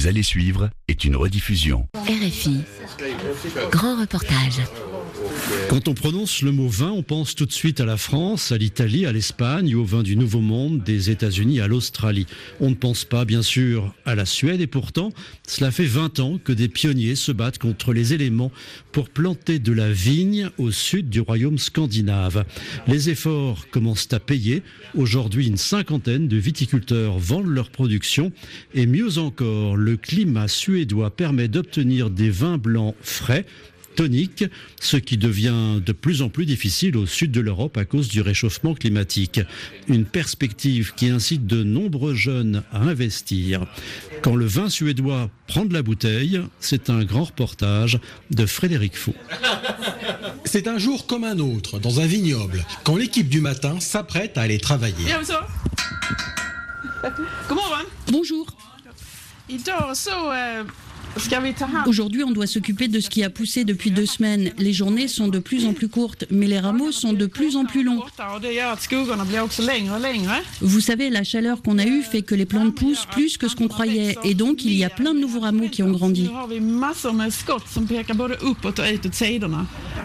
vous allez suivre est une rediffusion. RFI. Grand reportage. Quand on prononce le mot vin, on pense tout de suite à la France, à l'Italie, à l'Espagne, au vin du Nouveau Monde, des États-Unis à l'Australie. On ne pense pas, bien sûr, à la Suède et pourtant, cela fait 20 ans que des pionniers se battent contre les éléments pour planter de la vigne au sud du royaume scandinave. Les efforts commencent à payer. Aujourd'hui, une cinquantaine de viticulteurs vendent leur production et mieux encore, le climat suédois permet d'obtenir des vins blancs frais tonique, ce qui devient de plus en plus difficile au sud de l'Europe à cause du réchauffement climatique. Une perspective qui incite de nombreux jeunes à investir. Quand le vin suédois prend de la bouteille, c'est un grand reportage de Frédéric Faux. C'est un jour comme un autre, dans un vignoble, quand l'équipe du matin s'apprête à aller travailler. Bonjour. Aujourd'hui, on doit s'occuper de ce qui a poussé depuis deux semaines. Les journées sont de plus en plus courtes, mais les rameaux sont de plus en plus longs. Vous savez, la chaleur qu'on a eue fait que les plantes poussent plus que ce qu'on croyait, et donc il y a plein de nouveaux rameaux qui ont grandi.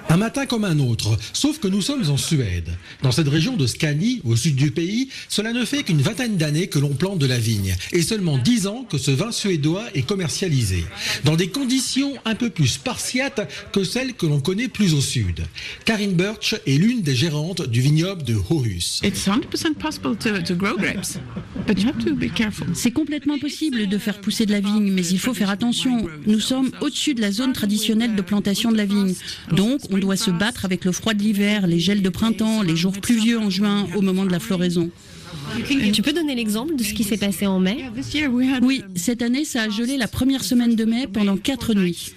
Un matin comme un autre, sauf que nous sommes en Suède. Dans cette région de Scanie, au sud du pays, cela ne fait qu'une vingtaine d'années que l'on plante de la vigne, et seulement dix ans que ce vin suédois est commercialisé dans des conditions un peu plus spartiates que celles que l'on connaît plus au sud. Karine Birch est l'une des gérantes du vignoble de Horus. C'est complètement possible de faire pousser de la vigne, mais il faut faire attention. Nous sommes au-dessus de la zone traditionnelle de plantation de la vigne. Donc, on doit se battre avec le froid de l'hiver, les gels de printemps, les jours pluvieux en juin, au moment de la floraison. Tu peux donner l'exemple de ce qui s'est passé en mai? Oui, cette année, ça a gelé la première semaine de mai pendant quatre nuits.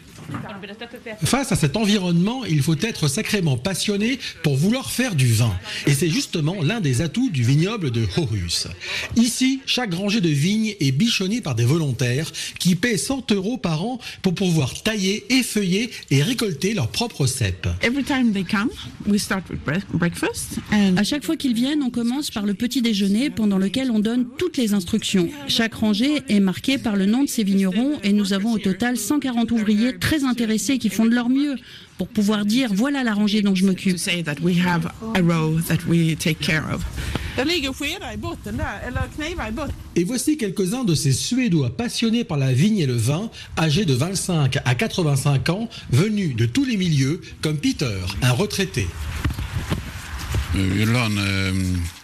Face à cet environnement, il faut être sacrément passionné pour vouloir faire du vin. Et c'est justement l'un des atouts du vignoble de Horus. Ici, chaque rangée de vignes est bichonnée par des volontaires qui paient 100 euros par an pour pouvoir tailler, effeuiller et récolter leurs propres cèpes. À chaque fois qu'ils viennent, on commence par le petit déjeuner pendant lequel on donne toutes les instructions. Chaque rangée est marquée par le nom de ses vignerons et nous avons au total 140 ouvriers très intéressés qui font de leur mieux pour pouvoir dire voilà la rangée dont je m'occupe. Et voici quelques-uns de ces Suédois passionnés par la vigne et le vin, âgés de 25 à 85 ans, venus de tous les milieux, comme Peter, un retraité.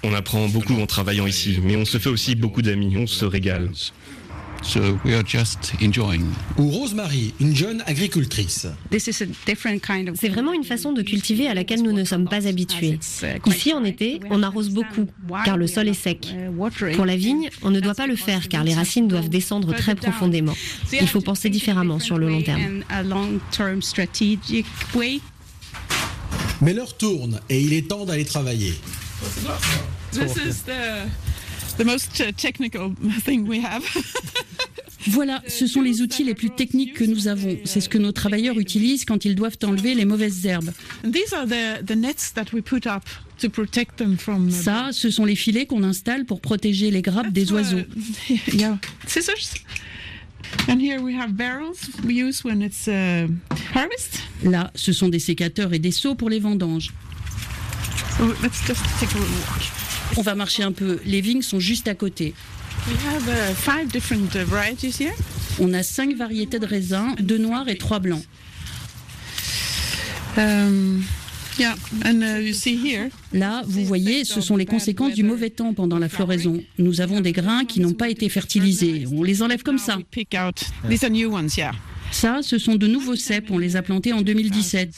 On apprend beaucoup en travaillant ici, mais on se fait aussi beaucoup d'amis, on se régale. Ou Rosemary, une jeune agricultrice. C'est vraiment une façon de cultiver à laquelle nous ne sommes pas habitués. Ici, en été, on arrose beaucoup, car le sol est sec. Pour la vigne, on ne doit pas le faire, car les racines doivent descendre très profondément. Il faut penser différemment sur le long terme. Mais l'heure tourne et il est temps d'aller travailler. Voilà, ce sont les outils les plus techniques que nous avons. C'est ce que nos travailleurs utilisent quand ils doivent enlever les mauvaises herbes. Ça, ce sont les filets qu'on installe pour protéger les grappes des oiseaux. Là, ce sont des sécateurs et des seaux pour les vendanges. On va marcher un peu. Les vignes sont juste à côté. On a cinq variétés de raisins, deux noirs et trois blancs. Là, vous voyez, ce sont les conséquences du mauvais temps pendant la floraison. Nous avons des grains qui n'ont pas été fertilisés. On les enlève comme ça. Ça, ce sont de nouveaux cèpes. On les a plantés en 2017.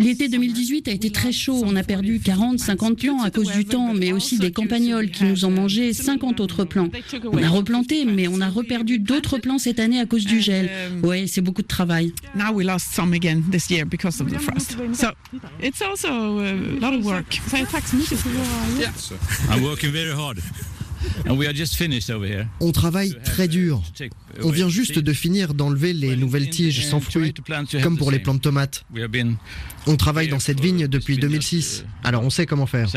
L'été 2018 a été très chaud. On a perdu 40, 50 plants à cause du temps, mais aussi des campagnols qui nous ont mangé 50 autres plants. On a replanté, mais on a reperdu d'autres plants cette année à cause du gel. Ouais, c'est beaucoup de travail. On travaille très dur. On vient juste de finir d'enlever les nouvelles tiges sans fruits, comme pour les plants de tomates. On travaille dans cette vigne depuis 2006, alors on sait comment faire.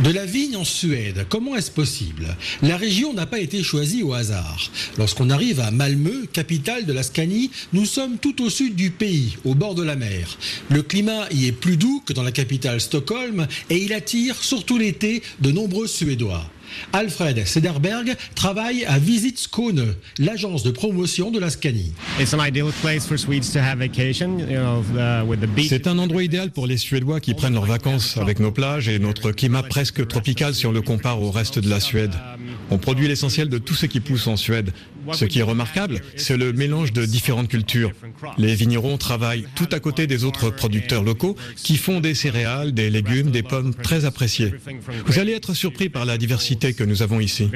De la vigne en Suède, comment est-ce possible? La région n'a pas été choisie au hasard. Lorsqu'on arrive à Malmö, capitale de la Scanie, nous sommes tout au sud du pays, au bord de la mer. Le climat y est plus doux que dans la capitale Stockholm et il attire, surtout l'été, de nombreux Suédois. Alfred Sederberg travaille à Visit Skåne, l'agence de promotion de la Scanie. C'est un endroit idéal pour les Suédois qui prennent leurs vacances avec nos plages et notre climat presque tropical si on le compare au reste de la Suède. On produit l'essentiel de tout ce qui pousse en Suède. Ce qui est remarquable, c'est le mélange de différentes cultures. Les vignerons travaillent tout à côté des autres producteurs locaux qui font des céréales, des légumes, des pommes très appréciées. Vous allez être surpris par la diversité que nous avons ici.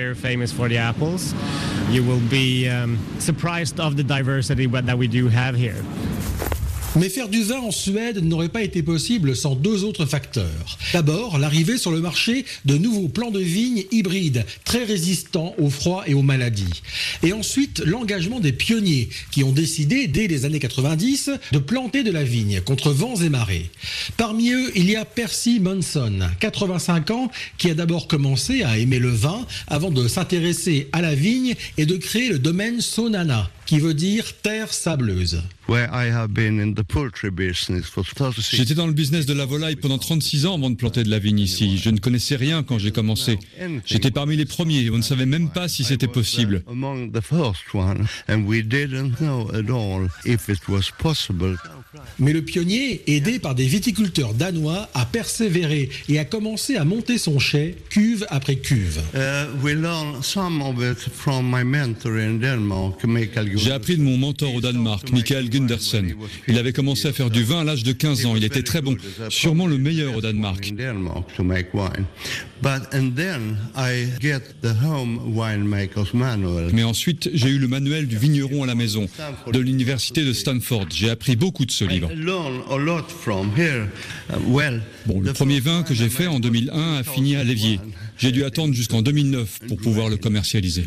Mais faire du vin en Suède n'aurait pas été possible sans deux autres facteurs. D'abord, l'arrivée sur le marché de nouveaux plants de vignes hybrides, très résistants au froid et aux maladies. Et ensuite, l'engagement des pionniers qui ont décidé, dès les années 90, de planter de la vigne contre vents et marées. Parmi eux, il y a Percy Monson, 85 ans, qui a d'abord commencé à aimer le vin avant de s'intéresser à la vigne et de créer le domaine Sonana, qui veut dire terre sableuse. J'étais dans le business de la volaille pendant 36 ans avant de planter de la vigne ici. Je ne connaissais rien quand j'ai commencé. J'étais parmi les premiers. On ne savait même pas si c'était possible. Mais le pionnier, aidé par des viticulteurs danois, a persévéré et a commencé à monter son chai cuve après cuve. J'ai appris de mon mentor au Danemark, Michael Il avait commencé à faire du vin à l'âge de 15 ans. Il était très bon, sûrement le meilleur au Danemark. Mais ensuite, j'ai eu le manuel du vigneron à la maison de l'université de Stanford. J'ai appris beaucoup de ce livre. Bon, le premier vin que j'ai fait en 2001 a fini à l'évier. J'ai dû attendre jusqu'en 2009 pour pouvoir le commercialiser.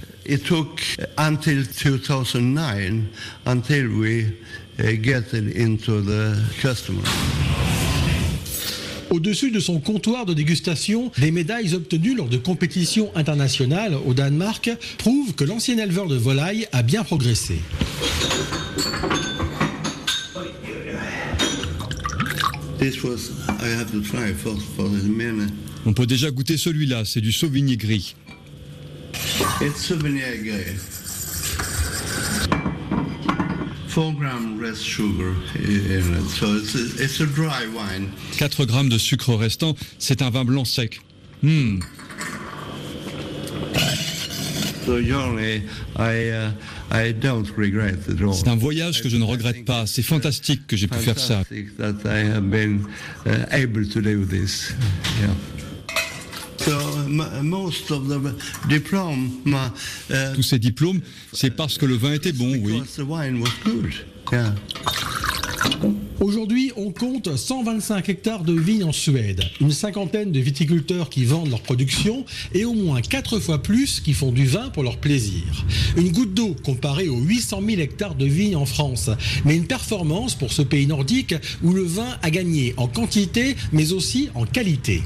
Au-dessus de son comptoir de dégustation, des médailles obtenues lors de compétitions internationales au Danemark prouvent que l'ancien éleveur de volailles a bien progressé. On peut déjà goûter celui-là, c'est du Sauvigny gris. 4 grammes de sucre restant, c'est un vin blanc sec. Hmm. C'est un voyage que je ne regrette pas. C'est fantastique que j'ai pu faire ça. Tous ces diplômes, c'est parce que le vin était bon, oui. Aujourd'hui, on compte 125 hectares de vignes en Suède, une cinquantaine de viticulteurs qui vendent leur production et au moins 4 fois plus qui font du vin pour leur plaisir. Une goutte d'eau comparée aux 800 000 hectares de vignes en France, mais une performance pour ce pays nordique où le vin a gagné en quantité mais aussi en qualité.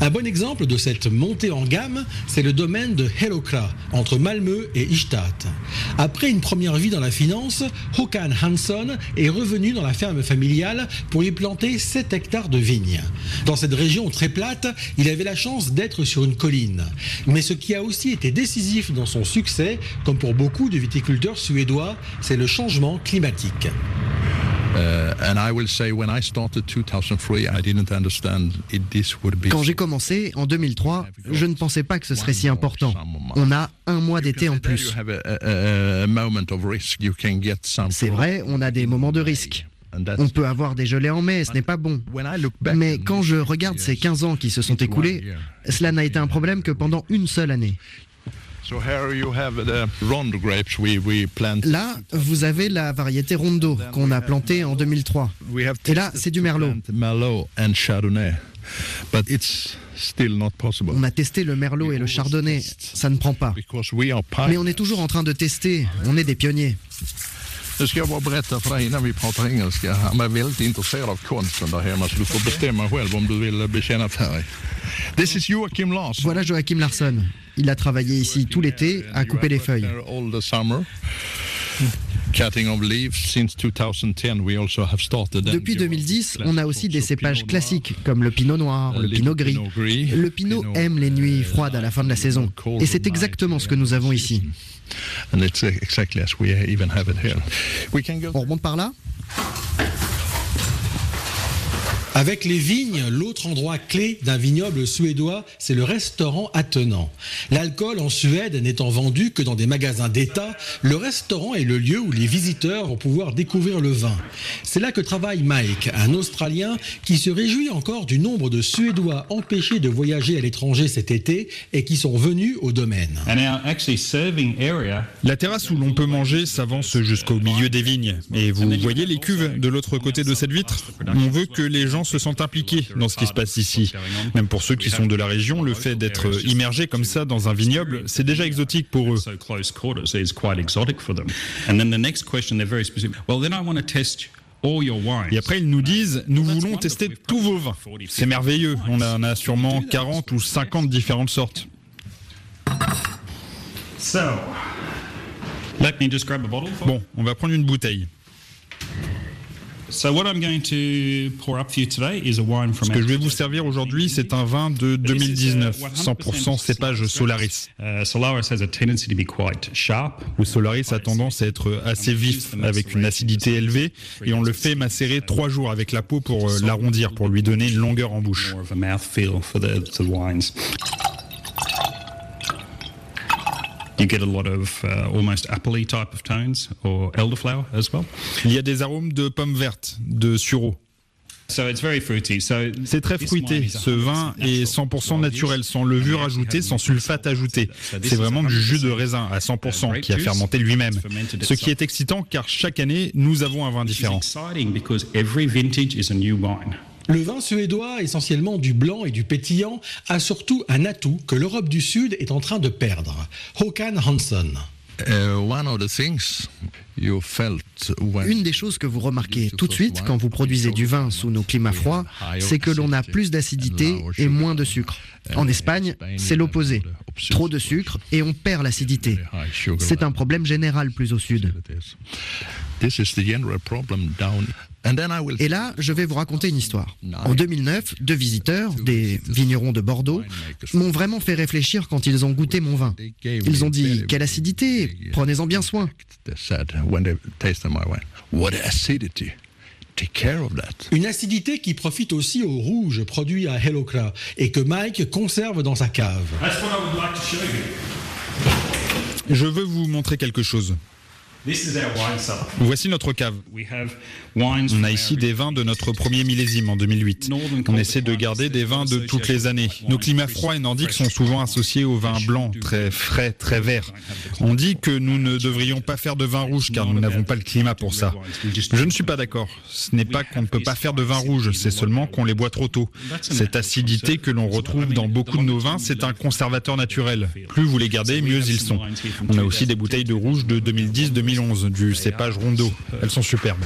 Un bon exemple de cette montée en gamme, c'est le domaine de Hellokra, entre Malmö et Ystad. Après une première vie dans la finance, Håkan Hansson est revenu dans la ferme familiale pour y planter 7 hectares de vignes. Dans cette région très plate, il avait la chance d'être sur une colline. Mais ce qui a aussi été décisif dans son succès, comme pour beaucoup de viticulteurs suédois, c'est le changement climatique. Quand j'ai commencé en 2003, je ne pensais pas que ce serait si important. On a un mois d'été en plus. C'est vrai, on a des moments de risque. On peut avoir des gelées en mai, ce n'est pas bon. Mais quand je regarde ces 15 ans qui se sont écoulés, cela n'a été un problème que pendant une seule année. Là, vous avez la variété Rondo qu'on a plantée en 2003. Et là, c'est du Merlot. On a testé le Merlot et le Chardonnay, ça ne prend pas. Mais on est toujours en train de tester, on est des pionniers. Nu ska jag bara berätta för dig innan vi pratar engelska. Han är väldigt intresserad av konsten där hemma så du får bestämma själv om du vill bekänna färg. This is Joachim Larsson. Voilà Joachim Larsson. Il a travaillé ici tout l'été à couper les feuilles. Depuis 2010, on a aussi des cépages classiques comme le pinot noir, le pinot gris. Le pinot aime les nuits froides à la fin de la saison. Et c'est exactement ce que nous avons ici. And it's uh, exactly as we even have it here. We can go. On par là. Avec les vignes, l'autre endroit clé d'un vignoble suédois, c'est le restaurant attenant. L'alcool en Suède n'étant vendu que dans des magasins d'État, le restaurant est le lieu où les visiteurs vont pouvoir découvrir le vin. C'est là que travaille Mike, un Australien qui se réjouit encore du nombre de Suédois empêchés de voyager à l'étranger cet été et qui sont venus au domaine. La terrasse où l'on peut manger s'avance jusqu'au milieu des vignes. Et vous voyez les cuves de l'autre côté de cette vitre? On veut que les gens se sentent impliqués dans ce qui se passe ici. Même pour ceux qui sont de la région, le fait d'être immergé comme ça dans un vignoble, c'est déjà exotique pour eux. Et après, ils nous disent, nous voulons tester tous vos vins. C'est merveilleux, on en a sûrement 40 ou 50 différentes sortes. Bon, on va prendre une bouteille. Ce que je vais vous servir aujourd'hui, c'est un vin de 2019, 100% cépage Solaris. Uh, Solaris a tendance à être assez vif, avec une acidité élevée, et on le fait macérer trois jours avec la peau pour euh, l'arrondir, pour lui donner une longueur en bouche. You get a lot of uh, almost appley type of tones or elderflower as well. Il y a des arômes de pommes vertes, de sureau. C'est très fruité. Ce vin est 100% naturel, sans levure ajoutée, sans sulfate ajouté. C'est vraiment du jus de raisin à 100% qui a fermenté lui-même. Ce qui est excitant car chaque année, nous avons un vin différent. Le vin suédois, essentiellement du blanc et du pétillant, a surtout un atout que l'Europe du Sud est en train de perdre. Håkan Hansson. Uh, Une des choses que vous remarquez tout de suite quand vous produisez du vin sous nos climats froids, c'est que l'on a plus d'acidité et moins de sucre. En Espagne, c'est l'opposé. Trop de sucre et on perd l'acidité. C'est un problème général plus au sud. Et là, je vais vous raconter une histoire. En 2009, deux visiteurs, des vignerons de Bordeaux, m'ont vraiment fait réfléchir quand ils ont goûté mon vin. Ils ont dit Quelle acidité Prenez-en bien soin. Une acidité qui profite aussi au rouge produit à Hellocra et que Mike conserve dans sa cave. Je veux vous montrer quelque chose. Voici notre cave. On a ici des vins de notre premier millésime en 2008. On essaie de garder des vins de toutes les années. Nos climats froids et nordiques sont souvent associés aux vins blancs, très frais, très verts. On dit que nous ne devrions pas faire de vin rouge car nous n'avons pas le climat pour ça. Je ne suis pas d'accord. Ce n'est pas qu'on ne peut pas faire de vin rouge, c'est seulement qu'on les boit trop tôt. Cette acidité que l'on retrouve dans beaucoup de nos vins, c'est un conservateur naturel. Plus vous les gardez, mieux ils sont. On a aussi des bouteilles de rouge de 2010-2011 du cépage Rondo. Elles sont superbes.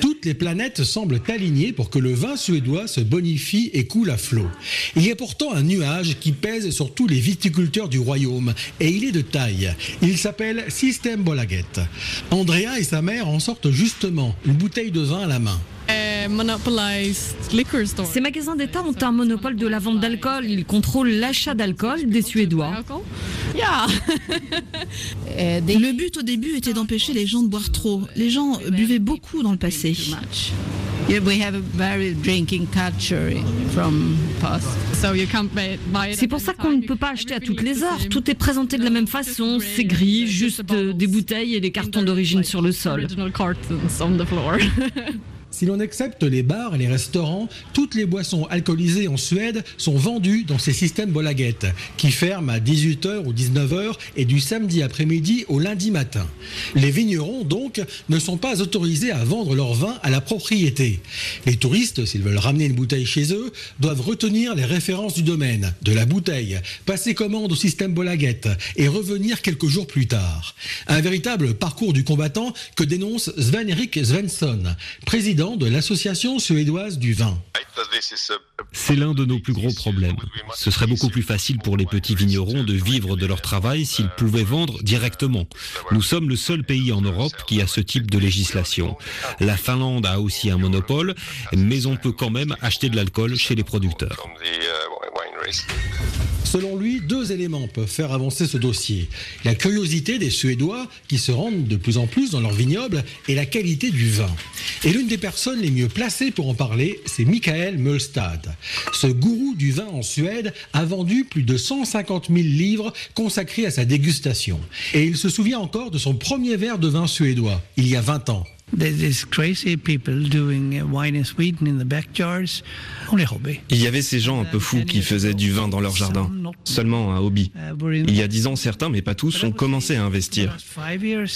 Toutes les planètes semblent alignées pour que le vin suédois se bonifie et coule à flot. Il y a pourtant un nuage qui pèse sur tous les viticulteurs du royaume et il est de taille. Il s'appelle System Bolaget. Andrea et sa mère en sortent justement une bouteille de vin à la main. Ces magasins d'État ont un monopole de la vente d'alcool. Ils contrôlent l'achat d'alcool des Suédois. Le but au début était d'empêcher les gens de boire trop. Les gens buvaient beaucoup dans le passé. C'est pour ça qu'on ne peut pas acheter à toutes les heures. Tout est présenté de la même façon. C'est gris, juste des bouteilles et des cartons d'origine sur le sol. Si l'on accepte les bars et les restaurants, toutes les boissons alcoolisées en Suède sont vendues dans ces systèmes Bolaget, qui ferment à 18h ou 19h et du samedi après-midi au lundi matin. Les vignerons, donc, ne sont pas autorisés à vendre leur vin à la propriété. Les touristes, s'ils veulent ramener une bouteille chez eux, doivent retenir les références du domaine, de la bouteille, passer commande au système Bolaget et revenir quelques jours plus tard. Un véritable parcours du combattant que dénonce Sven-Erik Svensson, président de l'association suédoise du vin. C'est l'un de nos plus gros problèmes. Ce serait beaucoup plus facile pour les petits vignerons de vivre de leur travail s'ils pouvaient vendre directement. Nous sommes le seul pays en Europe qui a ce type de législation. La Finlande a aussi un monopole, mais on peut quand même acheter de l'alcool chez les producteurs. Selon lui, deux éléments peuvent faire avancer ce dossier. La curiosité des Suédois qui se rendent de plus en plus dans leurs vignobles et la qualité du vin. Et l'une des personnes les mieux placées pour en parler, c'est Michael Mölstad. Ce gourou du vin en Suède a vendu plus de 150 000 livres consacrés à sa dégustation. Et il se souvient encore de son premier verre de vin suédois, il y a 20 ans. Il y avait ces gens un peu fous qui faisaient du vin dans leur jardin, seulement un hobby. Il y a dix ans, certains, mais pas tous, ont commencé à investir.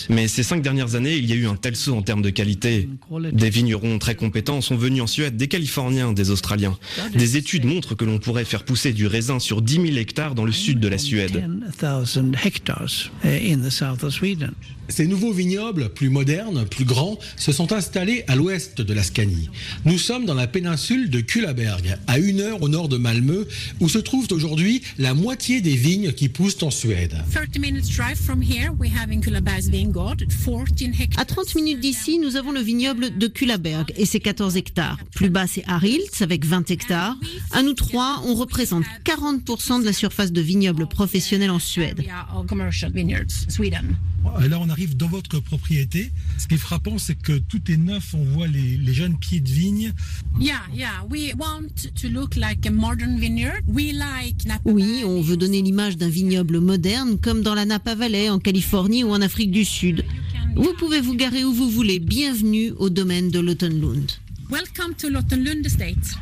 Mais ces cinq dernières années, il y a eu un tel saut en termes de qualité. Des vignerons très compétents sont venus en Suède, des Californiens, des Australiens. Des études montrent que l'on pourrait faire pousser du raisin sur 10 000 hectares dans le sud de la Suède. Ces nouveaux vignobles, plus modernes, plus grands, se sont installés à l'ouest de la Scanie. Nous sommes dans la péninsule de Kullaberg, à une heure au nord de Malmö, où se trouvent aujourd'hui la moitié des vignes qui poussent en Suède. À 30 minutes d'ici, nous avons le vignoble de Kullaberg et ses 14 hectares. Plus bas, c'est Arilts avec 20 hectares. À nous trois, on représente 40% de la surface de vignoble professionnel en Suède. Là, on arrive dans votre propriété. Ce qui est frappant, c'est que tout est neuf. On voit les, jeunes pieds de vigne. Oui, on veut donner l'image d'un vignoble moderne, comme dans la Napa Valley, en Californie ou en Afrique du Sud. Vous pouvez vous garer où vous voulez. Bienvenue au domaine de Lottenlund. Welcome to Lottenlund Estate.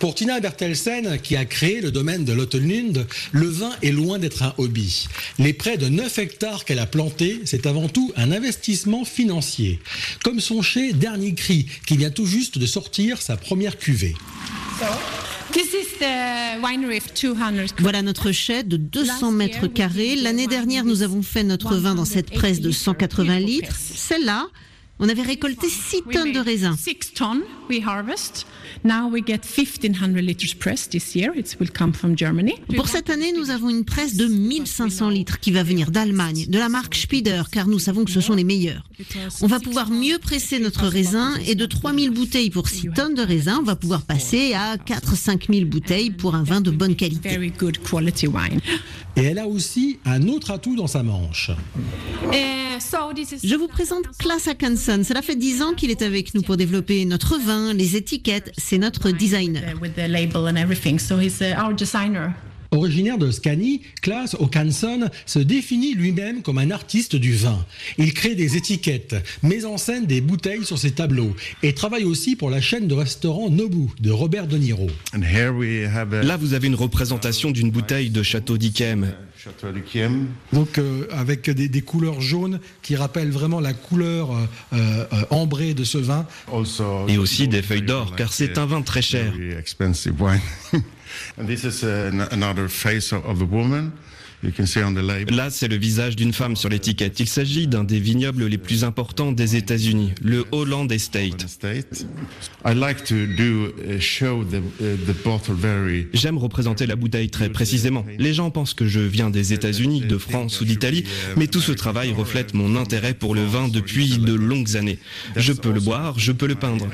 Pour Tina Bertelsen, qui a créé le domaine de Lottenlund, le vin est loin d'être un hobby. Les près de 9 hectares qu'elle a plantés, c'est avant tout un investissement financier. Comme son chai Dernier Cri, qui vient tout juste de sortir sa première cuvée. Voilà notre chai de 200 mètres carrés. L'année dernière, nous avons fait notre vin dans cette presse de 180 litres. Celle-là, on avait récolté 6 tonnes de raisin. Pour cette année, nous avons une presse de 1500 litres qui va venir d'Allemagne, de la marque Spieder, car nous savons que ce sont les meilleurs. On va pouvoir mieux presser notre raisin et de 3000 bouteilles pour 6 tonnes de raisin, on va pouvoir passer à 4-5 000 bouteilles pour un vin de bonne qualité. Et elle a aussi un autre atout dans sa manche. Je vous présente Klaas Cela fait 10 ans qu'il est avec nous pour développer notre vin, les étiquettes. C'est notre designer. Originaire de Scanie, Klaas Okanson se définit lui-même comme un artiste du vin. Il crée des étiquettes, met en scène des bouteilles sur ses tableaux et travaille aussi pour la chaîne de restaurants Nobu de Robert De Niro. Là, vous avez une représentation d'une bouteille de Château d'Yquem. Donc euh, avec des, couleurs jaunes qui rappellent vraiment la couleur euh, euh, ambrée de ce vin. Et aussi des feuilles d'or, car c'est un vin très cher. And this is another face of the woman. Là, c'est le visage d'une femme sur l'étiquette. Il s'agit d'un des vignobles les plus importants des États-Unis, le Holland Estate. J'aime représenter la bouteille très précisément. Les gens pensent que je viens des États-Unis, de France ou d'Italie, mais tout ce travail reflète mon intérêt pour le vin depuis de longues années. Je peux le boire, je peux le peindre.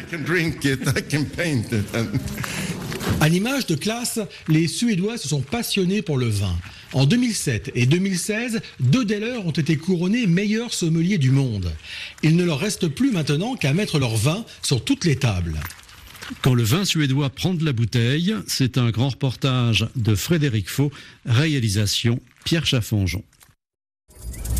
À l'image de classe, les Suédois se sont passionnés pour le vin. En 2007 et 2016, deux des leurs ont été couronnés meilleurs sommeliers du monde. Il ne leur reste plus maintenant qu'à mettre leur vin sur toutes les tables. Quand le vin suédois prend de la bouteille, c'est un grand reportage de Frédéric Faux, réalisation Pierre Chaffonjon.